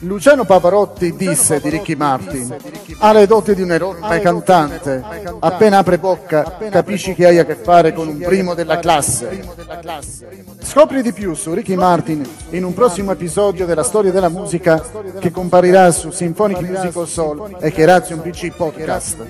Luciano Pavarotti disse di Ricky Martin, ha le doti di un enorme cantante, appena apre bocca capisci che hai a che fare con un primo della classe. Scopri di più su Ricky Martin in un prossimo episodio della storia della musica che comparirà su Symphonic Musical Soul e Keration PC Podcast.